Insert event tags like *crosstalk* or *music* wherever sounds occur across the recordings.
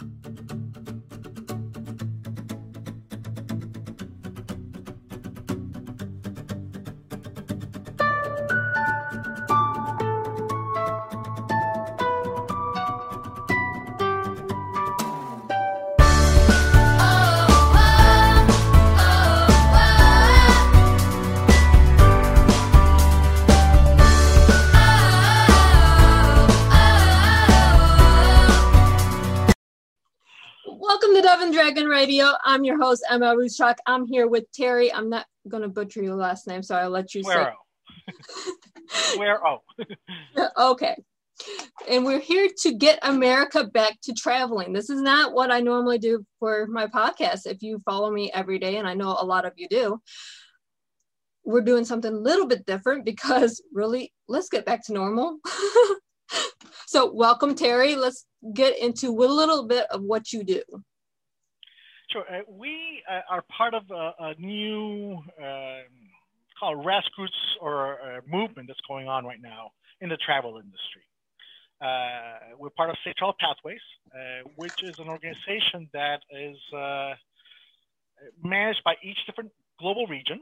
Welcome Radio. I'm your host, Emma Ruscsak. I'm here with Terry. I'm not going to butcher your last name, so I'll let you Where say. Where *laughs* oh. *laughs* okay. And we're here to get America back to traveling. This is not what I normally do for my podcast. If you follow me every day, and I know a lot of you do, we're doing something a little bit different because really, let's get back to normal. *laughs* so, welcome, Terry. Let's get into a little bit of what you do. Sure. Uh, we uh, are part of a, a new uh, called grassroots or a movement that's going on right now in the travel industry. Uh, we're part of Safe Travel Pathways, uh, which is an organization that is uh, managed by each different global region.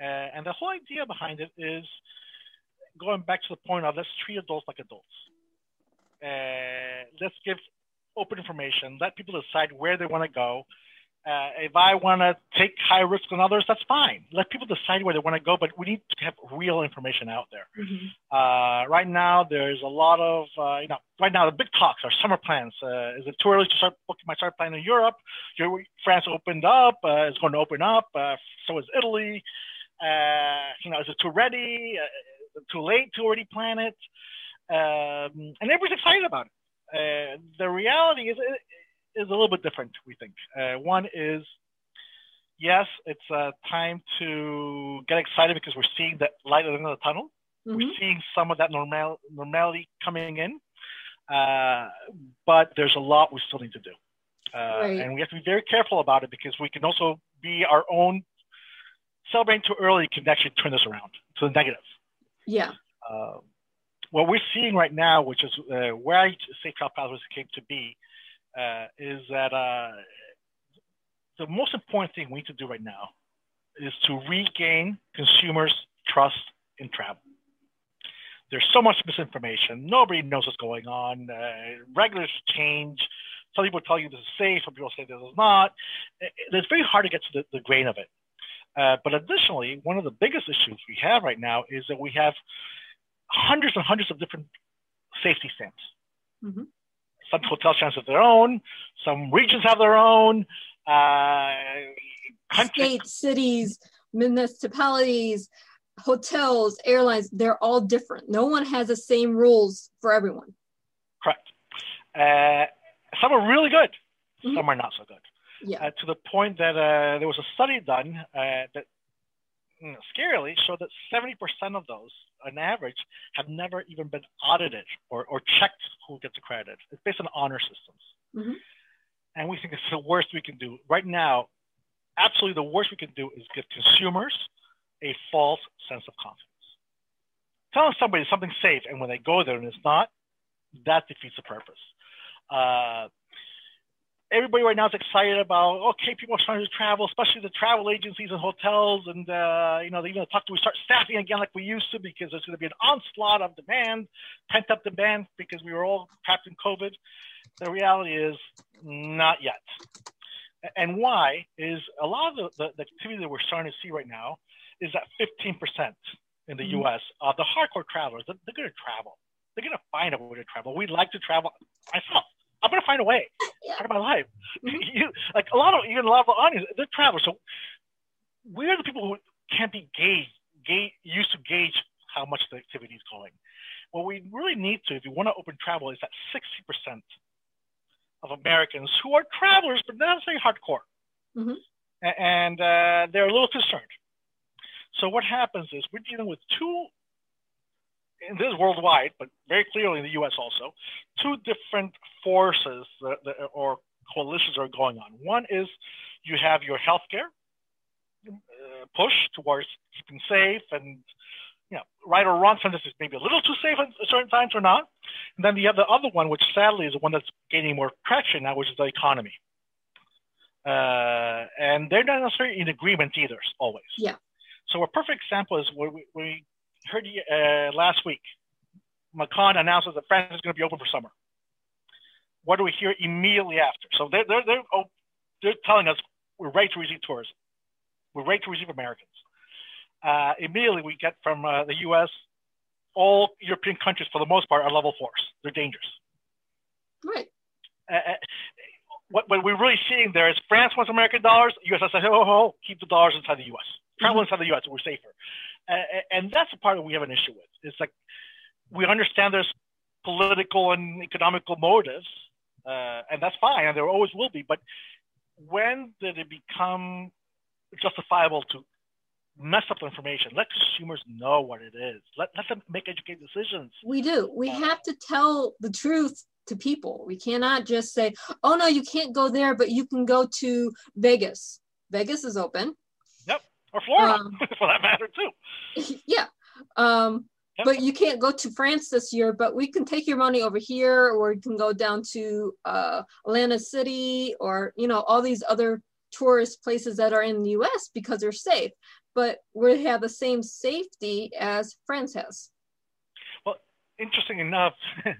and the whole idea behind it is going back to the point of let's treat adults like adults. let's give open information, let people decide where they want to go, uh, if I want to take high risk on others, that's fine. Let people decide where they want to go, but we need to have real information out there. Mm-hmm. Uh, right now, there's a lot of, uh, you know, right now the big talks are summer plans. Uh, is it too early to start booking my start plan in Europe? France opened up. Uh, it's going to open up. Uh, so is Italy. you know, is it too ready? too late to already plan it? Um, and everybody's excited about it. the reality is, it, is a little bit different, we think. Uh, one is, yes, it's uh, time to get excited because we're seeing that light at the end of the tunnel. Mm-hmm. We're seeing some of that normal normality coming in, uh, but there's a lot we still need to do. Uh, right. And we have to be very careful about it because we can also be our own celebrating too early can actually turn this around to the negative. Yeah. Uh, what we're seeing right now, which is uh, where Safe Travel Pathways came to be, uh, is that uh, the most important thing we need to do right now is to regain consumers' trust in travel. There's so much misinformation. Nobody knows what's going on. Uh, regulars change. Some people tell you this is safe. Some people say this is not. It's very hard to get to the, the grain of it. Uh, but additionally, one of the biggest issues we have right now is that we have hundreds and hundreds of different safety stamps. Mm-hmm. Some hotel chains have their own. Some regions have their own. Uh, States, cities, municipalities, hotels, airlines, they're all different. No one has the same rules for everyone. Correct. Uh, some are really good. Mm-hmm. Some are not so good. Yeah. Uh, to the point that uh, there was a study done uh, that you know, scarily showed that 70% of those, on average, have never even been audited or, or checked who gets accredited. It's based on honor systems. Mm-hmm. And we think it's the worst we can do. Right now, absolutely the worst we can do is give consumers a false sense of confidence. Telling somebody something's safe, and when they go there and it's not, that defeats the purpose. Uh, everybody right now is excited about okay, people are starting to travel, especially the travel agencies and hotels, and uh, you know they even talk to we start staffing again like we used to because there's going to be an onslaught of demand, pent up demand because we were all trapped in COVID. The reality is not yet. And why is a lot of the, the, activity that we're starting to see right now is that 15% in the mm-hmm. US, uh, the hardcore travelers, they're, they're going to travel. They're going to find a way to travel. We'd like to travel myself. I'm gonna find a way. Part of my life. Mm-hmm. *laughs* you, like a lot of even a lot of the audience, they're travelers. So we are the people who can't be gauge, gauge used to gauge how much the activity is going. What we really need to, if you want to open travel, is that 60% of Americans who are travelers, but not necessarily hardcore, mm-hmm. and uh, they're a little concerned. So what happens is we're dealing with two and this is worldwide, but very clearly in the U.S. also, two different forces that, that, or coalitions are going on. One is you have your healthcare uh, push towards keeping safe and you know, right or wrong, sometimes it's maybe a little too safe at certain times or not. And then the other, the other one, which sadly is the one that's gaining more traction now, which is the economy. Uh, and they're not necessarily in agreement either, always. Yeah. So a perfect example is where we, we heard uh, last week, Macron announces that France is going to be open for summer. What do we hear immediately after? So they're, they're, they're, oh, they're telling us we're ready to receive tourism. We're ready to receive Americans. Uh, immediately we get from uh, the U.S. all European countries, for the most part, are level fours. They're dangerous. Right. Uh, uh what, what, we're really seeing there is France wants American dollars. U.S. says, oh, oh, oh, keep the dollars inside the U.S. Travel mm-hmm. inside the U.S. We're safer. And that's the part that we have an issue with. It's like we understand there's political and economical motives, uh, and that's fine, and there always will be. But when did it become justifiable to mess up the information. Let consumers know what it is. Let, let them make educated decisions. We do. We uh, have to tell the truth to people. We cannot just say, oh no, you can't go there, but you can go to Vegas. Vegas is open. Or Florida, um, *laughs* for that matter, too. *laughs* Yeah. Um, yep. But you can't go to France this year, but we can take your money over here, or you can go down to uh, Atlantic City, or, you know, all these other tourist places that are in the US because they're safe but we have the same safety as France has. Well, interesting enough, *laughs* uh,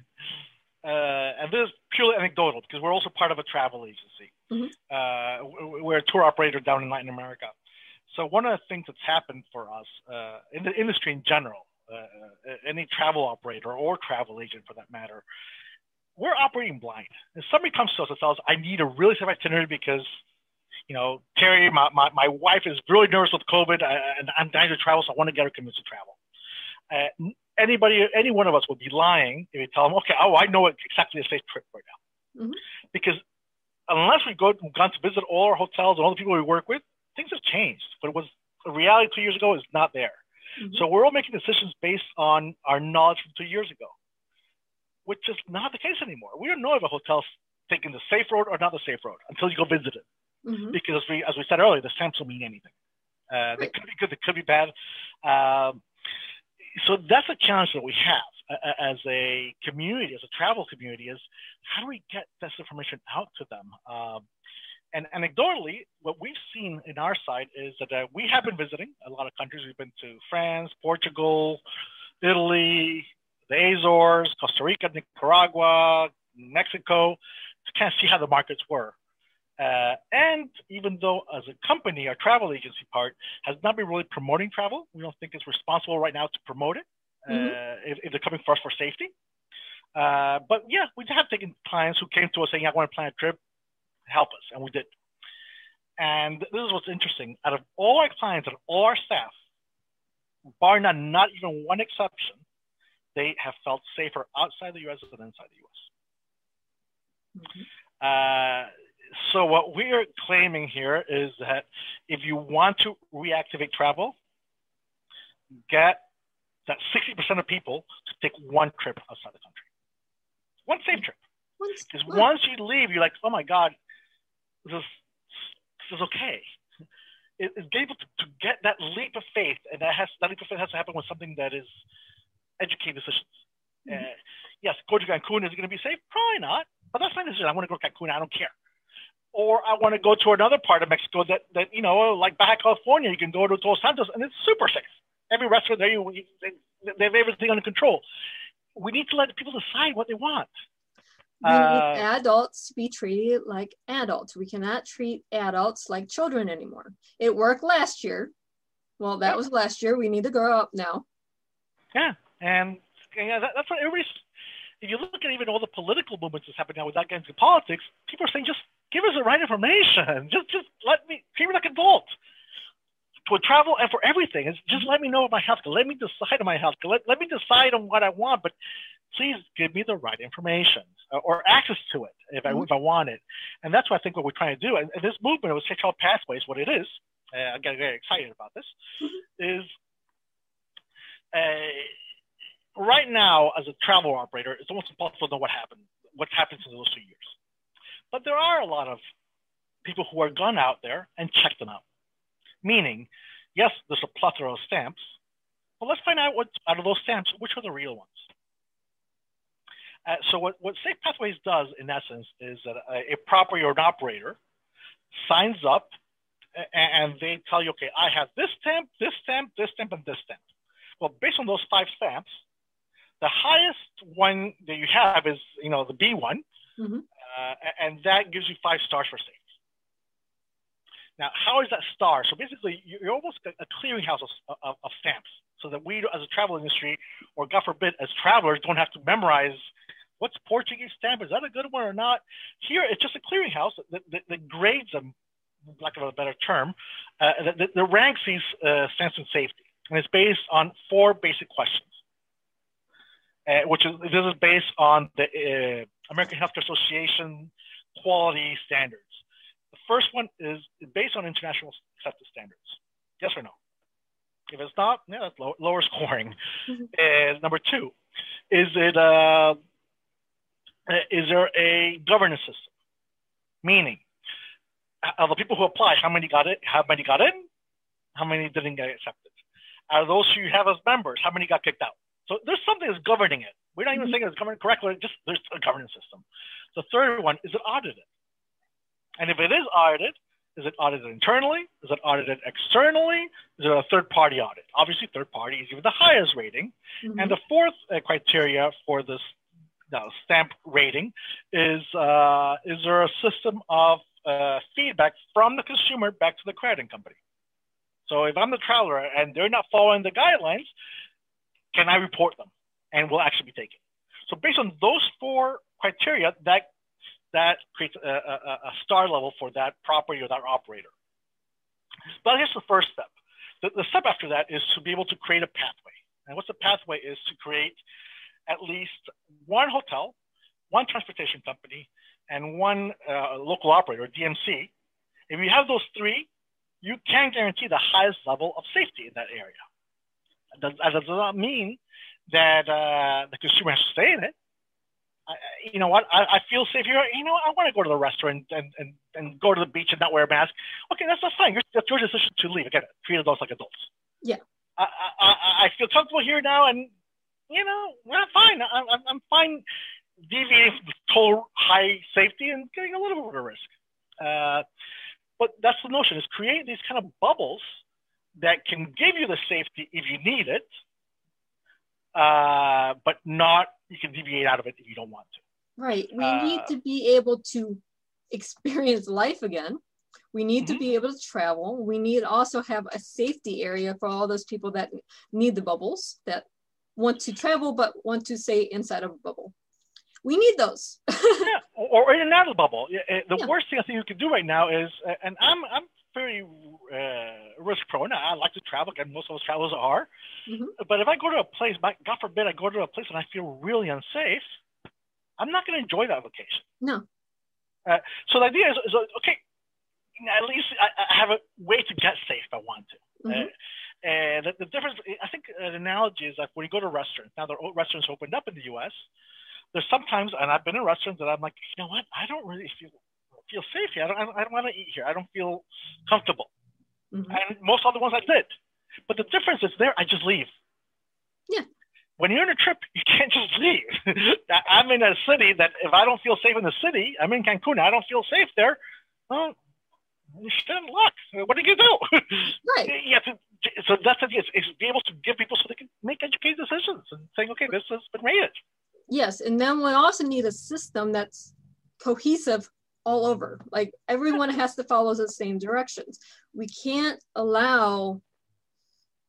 and this is purely anecdotal because we're also part of a travel agency. Mm-hmm. Uh, we're a tour operator down in Latin America. So one of the things that's happened for us uh, in the industry in general, uh, uh, any travel operator or travel agent for that matter, we're operating blind. If somebody comes to us and tells, us, "I need a really safe itinerary because you know, Terry, my, my, my wife is really nervous with COVID and I'm dying to travel, so I want to get her convinced to travel. Uh, anybody, any one of us would be lying if we tell them, okay, oh, I know exactly a safe trip right now. Mm-hmm. Because unless we go gone to visit all our hotels and all the people we work with, things have changed. But it was the reality two years ago is not there. Mm-hmm. So we're all making decisions based on our knowledge from two years ago, which is not the case anymore. We don't know if a hotel's taking the safe road or not the safe road until you go visit it mm-hmm. because as we, as we said earlier, the stamps will mean anything. Uh, they could be good, they could be bad. Um, so that's a challenge that we have uh, as a community, as a travel community, is how do we get this information out to them? Um, and anecdotally, what we've seen in our side is that uh, we have been visiting a lot of countries. We've been to France, Portugal, Italy, the Azores, Costa Rica, Nicaragua, Mexico, to kind of see how the markets were. Uh, and even though as a company, our travel agency part has not been really promoting travel, we don't think it's responsible right now to promote it mm-hmm. uh, if, if, they're coming for us for safety. Uh, but yeah, we have taken clients who came to us saying, I want to plan a trip, help us. And we did. And this is what's interesting. Out of all our clients and all our staff, bar none, not even one exception, they have felt safer outside the US than inside the US. Mm-hmm. Uh, so what we're claiming here is that if you want to reactivate travel, get that 60% of people to take one trip outside the country. One safe trip. Because once you leave, you're like, oh my God, this is, this is okay. It, it's able to, to, get that leap of faith, and that has that leap of faith has to happen with something that is educated decisions. Mm-hmm. Uh, yes, go to Cancun is it going to be safe? Probably not, but that's my decision. I want to go to Cancun. I don't care or I want to go to another part of Mexico that, that you know, like Baja California, you can go to Todos Santos and it's super safe. Every restaurant there, you, they, they have everything under control. We need to let people decide what they want. We uh, need adults to be treated like adults. We cannot treat adults like children anymore. It worked last year. Well, that was last year. We need to grow up now. Yeah, and yeah, that, that's what everybody's. If you look at even all the political movements that's happening now without getting into politics, people are saying just give us the right information. *laughs* Just just let me treat me like an adult. For travel and for everything, it's just let me know my health. Let me decide on my health. Let, let me decide on what I want, but please give me the right information or access to it if I, mm-hmm. if I want it. And that's what I think what we're trying to do. And, this movement of Safe Travel Pathways, what it is, uh, I get very excited about this, mm-hmm. is uh, right now as a travel operator, it's almost impossible to know what happened, what happens in those two years. But there are a lot of people who are gone out there and checked them out. Meaning, yes, there's a plethora of stamps, but let's find out what out of those stamps, which are the real ones. Uh, so what, what Safe Pathways does in essence is that a, a property or an operator signs up and they tell you, okay, I have this stamp, this stamp, this stamp, and this stamp. Well, based on those five stamps, the highest one that you have is, you know, the B one, mm-hmm. uh, and that gives you five stars for safe. Now, how is that star? So basically, you're almost a clearinghouse of, of, of stamps, so that we, as a travel industry, or God forbid, as travelers, don't have to memorize what's Portuguese stamp. Is that a good one or not? Here, it's just a clearinghouse that, that, that grades them lack of a better term, uh, the, the, ranks these uh, stamps in safety. And it's based on four basic questions, uh, which is this is based on the uh, American Healthcare Association quality standards. The first one is based on international accepted standards. Yes or no? If it's not, yeah, that's low, lower *laughs* scoring. Mm-hmm. number two, is it uh, is there a governance system? Meaning, of the people who apply, how many got it? How many got in? How many didn't get accepted? Out of those who you have as members, how many got kicked out? So there's something that's governing it. We're not even mm-hmm. saying it's governed correctly. Just there's a governance system. The third one is it audited? And if it is audited, is it audited internally? Is it audited externally? Is it a third party audit? Obviously, third party is even the highest rating. Mm-hmm. And the fourth uh, criteria for this stamp rating is uh, is there a system of uh, feedback from the consumer back to the crediting company. So if I'm the traveler and they're not following the guidelines, can I report them and will actually be taken? So based on those four criteria, that that creates a, a, a star level for that property or that operator. But here's the first step. The, the step after that is to be able to create a pathway. And what's the pathway is to create at least one hotel, one transportation company, and one uh, local operator, DMC, if you have those three, you can guarantee the highest level of safety in that area. That does, not mean that uh, the consumer has to stay in it. I, you know what? I, I, feel safe here. You know, I want to go to the restaurant and, and, and go to the beach and not wear a mask. Okay, that's not fine. That's your decision to leave. Again, treat adults like adults. Yeah. I, I, I feel comfortable here now, and you know, I'm fine. I'm, I'm fine deviating from total high safety and getting a little bit of risk. Uh, but that's the notion: is create these kind of bubbles that can give you the safety if you need it, uh, but not you can deviate out of it if you don't want to. Right. We uh, need to be able to experience life again. We need mm-hmm. to be able to travel. We need also have a safety area for all those people that need the bubbles that want to travel but want to stay inside of a bubble we need those. *laughs* yeah, or in and out of the bubble. The yeah. worst thing I think you can do right now is, and I'm I'm very uh, risk prone. I like to travel, and most of us travelers are. Mm-hmm. But if I go to a place, God forbid, I go to a place and I feel really unsafe, I'm not going to enjoy that vacation. No. Uh, so the idea is, is, okay, at least I, I, have a way to get safe if I want to. Mm-hmm. Uh, and the, the, difference, I think, an analogy is like when you go to restaurants. Now, the restaurants opened up in the U.S there's sometimes, and I've been in restaurants that I'm like, you know what? I don't really feel feel safe here. I don't, I don't, want to eat here. I don't feel comfortable. Mm-hmm. And most other ones I did. But the difference is there, I just leave. Yeah. When you're on a trip, you can't just leave. *laughs* I'm in a city that if I don't feel safe in the city, I'm in Cancun, I don't feel safe there. Well, you shouldn't luck. What do you do? *laughs* Right. have to, so that's it. It's, it's be able to give people so they can make educated decisions and saying, okay, this has been rated. Yes, and then we also need a system that's cohesive all over. Like everyone has to follow the same directions. We can't allow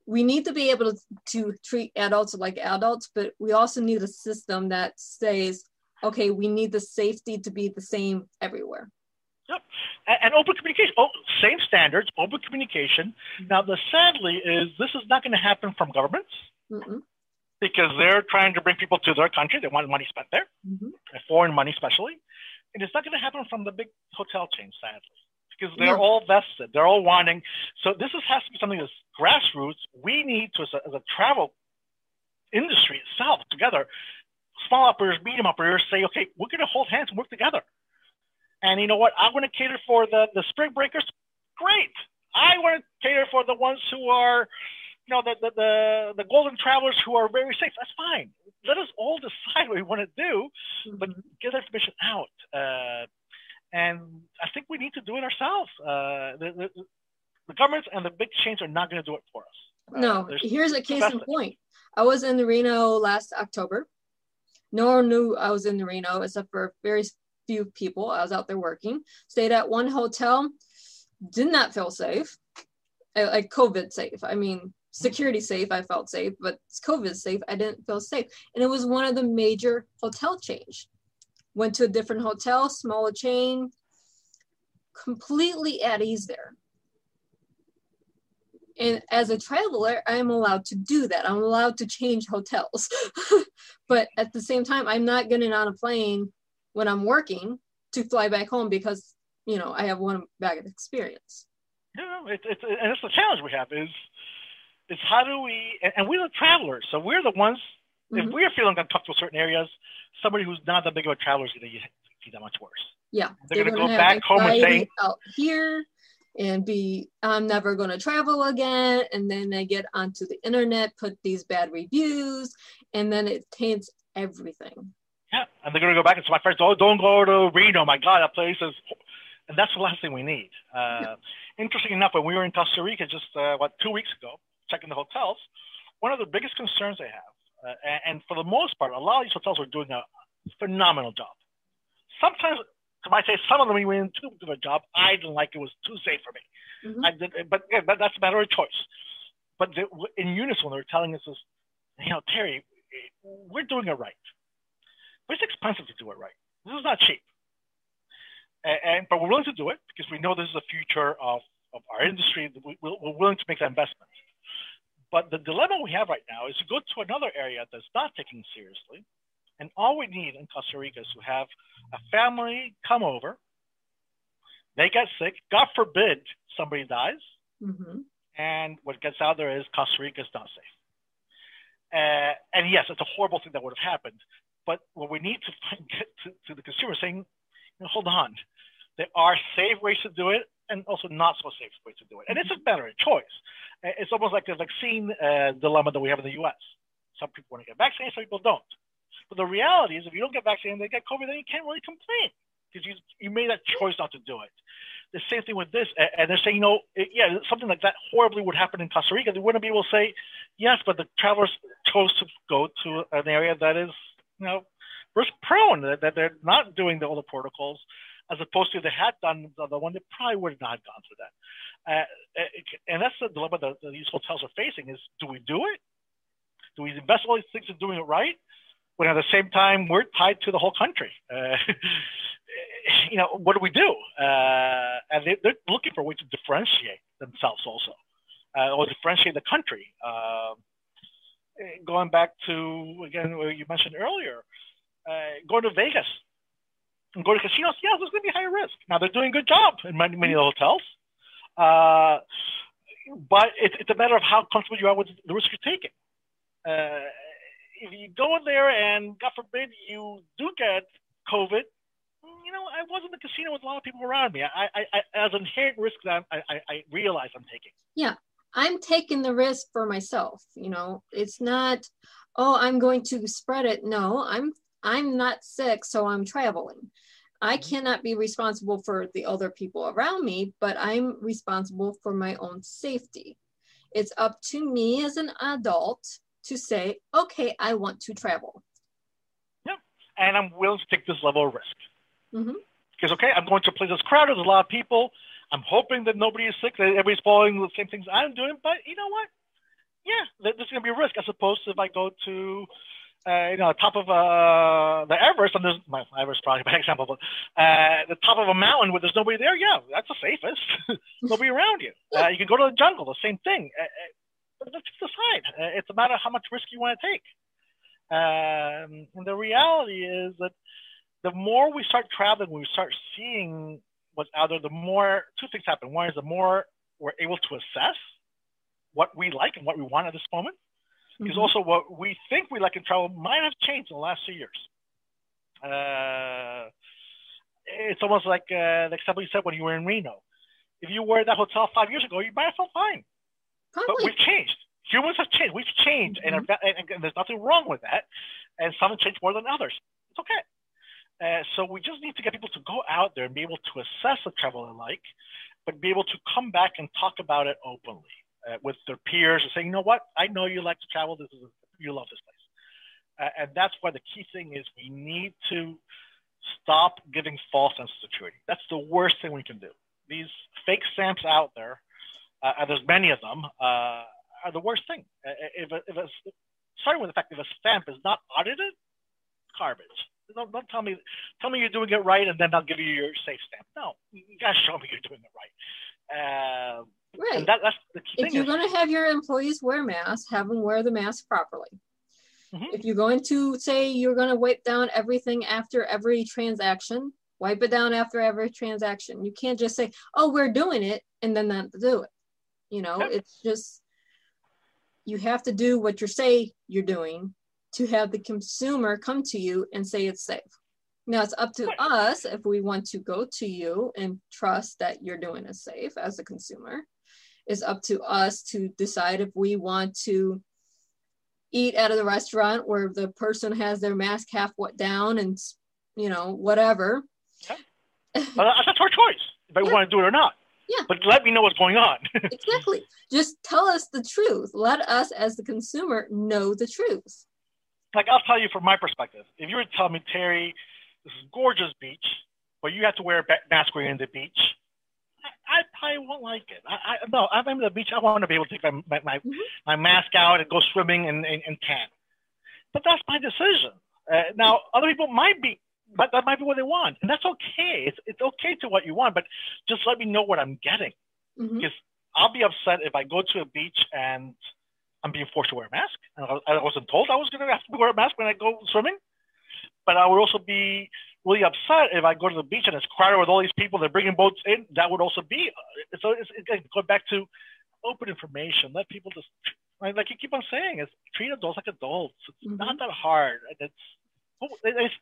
we need to be able to, to treat adults like adults, but we also need a system that says, okay, we need the safety to be the same everywhere. Yep. And, and open communication. Oh, same standards, open communication. Mm-hmm. Now, the sadly is this is not going to happen from governments. Mm-mm because they're trying to bring people to their country. They want money spent there, mm-hmm. foreign money especially. And it's not going to happen from the big hotel chains, sadly, because they're all vested. They're all wanting. So this is, has to be something that's grassroots. We need to, as a, as a travel industry itself, together, small operators, medium operators, say, okay, we're going to hold hands and work together. And you know what? I want to cater for the, the spring breakers. Great. I want to cater for the ones who are you know, the, the, the, the golden travelers who are very safe. That's fine. Let us all decide what we want to do, mm-hmm. but get that information out. Uh, and I think we need to do it ourselves. Uh, the, the, the, governments and the big chains are not going to do it for us. Uh, no, here's a case in point. I was in Reno last October. No one knew I was in Reno except for very few people. I was out there working. Stayed at one hotel. Did not feel safe, like COVID safe. I mean, security safe. I felt safe, but COVID safe. I didn't feel safe, and it was one of the major hotel change. Went to a different hotel, smaller chain. Completely at ease there. And as a traveler, I'm allowed to do that. I'm allowed to change hotels. *laughs* but at the same time, I'm not getting on a plane when I'm working to fly back home because, you know, I have one bag of experience. Yeah, it's, it's, and it's the challenge we have is, is how do we, and, and we're the travelers. So we're the ones, mm-hmm. if we're feeling uncomfortable in certain areas, somebody who's not that big of a traveler is going to be that much worse. Yeah. They're, they're going to go back home and say, out here and be i'm never going to travel again and then they get onto the internet put these bad reviews and then it taints everything yeah and they're going to go back and say my friends oh don't go to reno my god that place is and that's the last thing we need uh, yeah. interesting enough when we were in costa rica just uh, what two weeks ago checking the hotels one of the biggest concerns they have uh, and, for the most part a lot of these hotels are doing a phenomenal job sometimes I might say some of them even went too good a job. I didn't like it was too safe for me. Mm-hmm. I did, but yeah, but that's a matter of choice. But the, in unison, they're telling us you know, Terry, we're doing it right, but it's expensive to do it right. This is not cheap, and, and but we're willing to do it because we know this is the future of, of our industry. We, we're willing to make that investment. But the dilemma we have right now is to go to another area that's not taken seriously, and all we need in Costa Rica is to have a family come over. They get sick. God forbid somebody dies. Mm-hmm. And what gets out there is Costa Rica is not safe. Uh, and yes, it's a horrible thing that would have happened. But what we need to *laughs* get to, to the consumer saying, you know, hold on, there are safe ways to do it and also not so safe ways to do it. And it's a better choice. It's almost like the vaccine uh, dilemma that we have in the U.S. Some people want to get vaccinated, some people don't. But the reality is, if you don't get vaccinated and they get COVID, then you can't really complain because you you made that choice not to do it. The same thing with this, and they're saying, you know, it, yeah, something like that horribly would happen in Costa Rica. They wouldn't be able to say, yes, but the travelers chose to go to an area that is, you know, risk prone, that, that they're not doing the, all the protocols, as opposed to if they had done the other one, they probably would not have gone through that. Uh, and that's the dilemma that, these hotels are facing: is do we do it? Do we invest all these things in doing it right? when at the same time we're tied to the whole country. Uh, *laughs* you know, what do we do? Uh, and they, are looking for a way to differentiate themselves also, uh, or differentiate the country. Um, going back to again what you mentioned earlier, uh, going to Vegas and go to casinos. Yeah, there's going to be higher risk. Now they're doing a good job in many, many of the hotels. Uh, but it, it's a matter of how comfortable you are with the risk you're taking. Uh, if you go in there and God forbid you do get COVID, you know, I was in the casino with a lot of people around me. I, I, I as an inherent risk that I, I, I realize I'm taking. Yeah, I'm taking the risk for myself. You know, it's not, oh, I'm going to spread it. No, I'm I'm not sick, so I'm traveling. I mm-hmm. cannot be responsible for the other people around me, but I'm responsible for my own safety. It's up to me as an adult to say, okay, I want to travel. Yeah, and I'm willing to take this level of risk. Mm-hmm. Because, okay, I'm going to a place that's crowded, there's a lot of people. I'm hoping that nobody is sick, that everybody's following the same things I'm doing. But you know what? Yeah, there's going to be a risk as opposed to if I go to uh, you know, the top of uh, the Everest, and there's my Everest probably *laughs* bad example, but uh, the top of a mountain where there's nobody there, yeah, that's the safest. *laughs* nobody around you. *laughs* Uh, you can go to the jungle, the same thing. Uh, uh let's decide. Uh, it's a matter of how much risk you want to take. Um, and the reality is that the more we start traveling, we start seeing what's out there, the more two things happen. One is the more we're able to assess what we like and what we want at this moment. Mm-hmm. Because also what we think we like in travel might have changed in the last few years. Uh, it's almost like uh, the example you said when you were in Reno. If you were at that hotel five years ago, you might have felt fine. Probably. But we've changed. humans have changed. We've changed, mm-hmm. and, and, and, there's nothing wrong with that. And some have changed more than others. It's okay. Uh, so we just need to get people to go out there and be able to assess the travel they like, but be able to come back and talk about it openly uh, with their peers and saying, you know what, I know you like to travel. This is a, you love this place, uh, and that's why the key thing is we need to stop giving false sense of security. That's the worst thing we can do. These fake stamps out there, uh, and there's many of them, uh, are the worst thing. Uh, if, a, if a, starting with the fact that if a stamp is not audited, garbage. Don't, don't tell me tell me you're doing it right and then I'll give you your safe stamp. No, you gotta show me you're doing it right. Uh, right. That, that's the key if you're going to have your employees wear masks, have them wear the mask properly. Mm-hmm. If you're going to say you're going to wipe down everything after every transaction, wipe it down after every transaction. You can't just say, "Oh, we're doing it," and then not do it. You know, yep. it's just you have to do what you say you're doing to have the consumer come to you and say it's safe. Now it's up to us if we want to go to you and trust that you're doing it safe as a consumer. It's up to us to decide if we want to eat out at a restaurant where the person has their mask half what down and you know whatever. Yeah. well, that's our choice if I yeah. want to do it or not. Yeah. But let me know what's going on. *laughs* exactly. Just tell us the truth. Let us, as the consumer, know the truth. Like I'll tell you from my perspective. If you were to tell me, Terry, this is gorgeous beach, but you have to wear a mask when you're in the beach, I, I probably won't like it. I, I no, I'm in the beach. I want to be able to take my my, my, mm-hmm. my mask out and go swimming and, and, and tan. But that's my decision. Uh, now, other people might be but that might be what they want, and that's okay. It's it's okay to what you want, but just let me know what I'm getting, mm-hmm. because I'll be upset if I go to a beach and I'm being forced to wear a mask, and I wasn't told I was going to have to wear a mask when I go swimming. But I would also be really upset if I go to the beach and it's crowded with all these people. They're bringing boats in. That would also be so. It's, it's going back to open information. Let people just like you keep on saying. It's treat adults like adults. It's mm-hmm. not that hard. It's it's,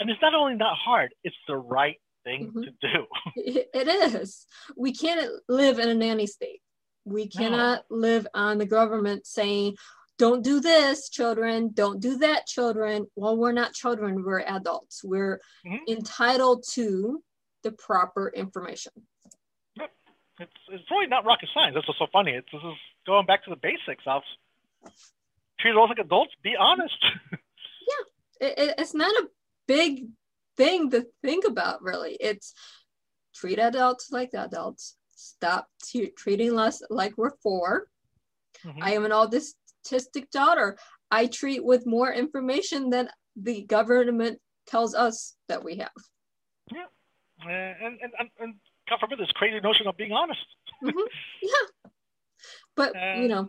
and it's not only not hard, it's the right thing mm-hmm. to do. *laughs* it is. We can't live in a nanny state. We cannot no. live on the government saying, don't do this, children, don't do that, children. Well, we're not children, we're adults. We're mm-hmm. entitled to the proper information. Yep. It's, it's really not rocket science. That's what's so funny. It's this is going back to the basics of treat adults like adults, be honest. *laughs* yeah it, it's not a big thing to think about really it's treat adults like adults stop t- treating us like we're 4 mm-hmm. i am an autistic daughter i treat with more information than the government tells us that we have. Yeah. Uh, and, and, and, and God forbid this crazy notion of being honest. Mm-hmm. *laughs* yeah. But you know.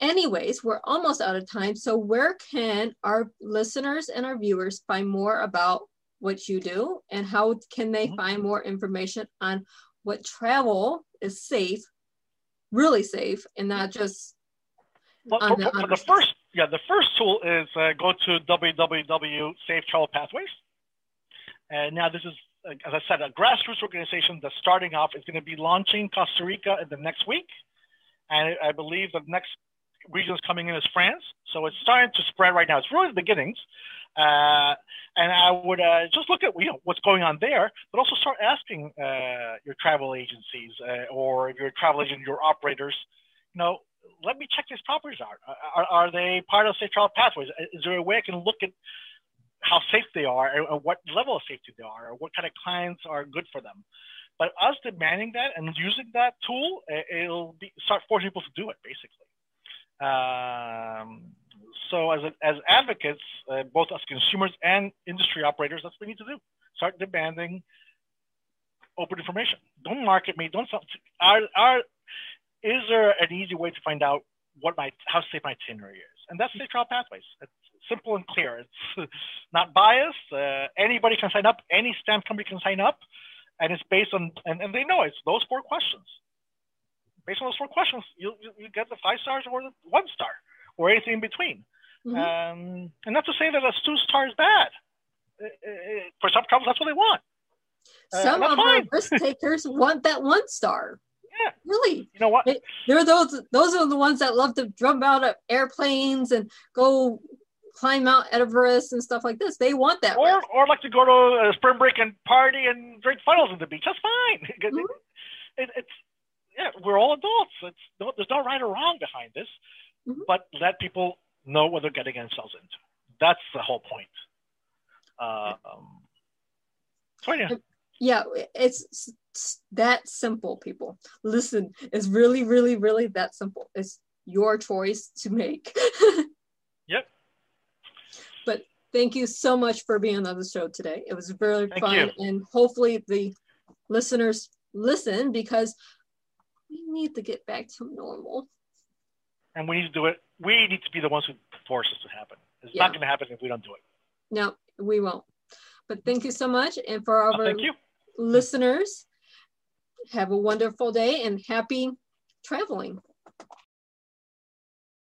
anyways, we're almost out of time. So where can our listeners and our viewers find more about what you do and how can they mm-hmm. find more information on what travel is safe, really safe, and not just well, for, the, for the first, yeah, the first tool is uh, go to www Safe Pathways. And now this is, uh, as I said, a grassroots organization that's starting off. It's going to be launching Costa Rica in the next week. And I believe the next regions coming in is France. So it's starting to spread right now. It's really the beginnings. Uh, and I would uh, just look at you know what's going on there, but also start asking uh, your travel agencies uh, or your travel agent, your operators, you know, let me check these properties out. Are, are they part of safe travel pathways? Is there a way I can look at how safe they are and what level of safety they are, or what kind of clients are good for them? But us demanding that and using that tool, it'll be, start forcing people to do it, basically. Um, so as, a, as advocates, uh, both as consumers and industry operators, that's what we need to do. Start demanding open information. Don't market me. Don't. Are, are, is there an easy way to find out what my how safe my itinerary is? And that's Safe Travel Pathways. It's simple and clear. It's *laughs* not biased. Uh, anybody can sign up. Any stamp company can sign up, and it's based on and, and they know it's those four questions based on those four questions, you you get the five stars or the one star or anything in between. Mm-hmm. Um, and not to say that a two star is bad. for some travelers, that's what they want. Uh, some of our risk takers want that one star. Yeah. Really? You know what? They, they're those those are the ones that love to jump out of airplanes and go climb Mount Everest and stuff like this. They want that. Or or like to go to a spring break and party and drink funnels on the beach. That's fine. *laughs* Mhm. it, it's yeah, we're all adults. It's no, there's no right or wrong behind this, Mhm. but let people know what they're getting themselves into. That's the whole point. Uh, um, so yeah, yeah, it's that simple, people. Listen, it's really, really, really that simple. It's your choice to make. *laughs* Yep. But thank you so much for being on the show today. It was very Thank fun, you. and hopefully the listeners listen because we need to get back to normal. and we need to do it. We need to be the ones who force this to happen. It's Yeah. not going to happen if we don't do it. No, we won't. But thank you so much, and for Oh, our thank you. Listeners, have a wonderful day and happy traveling.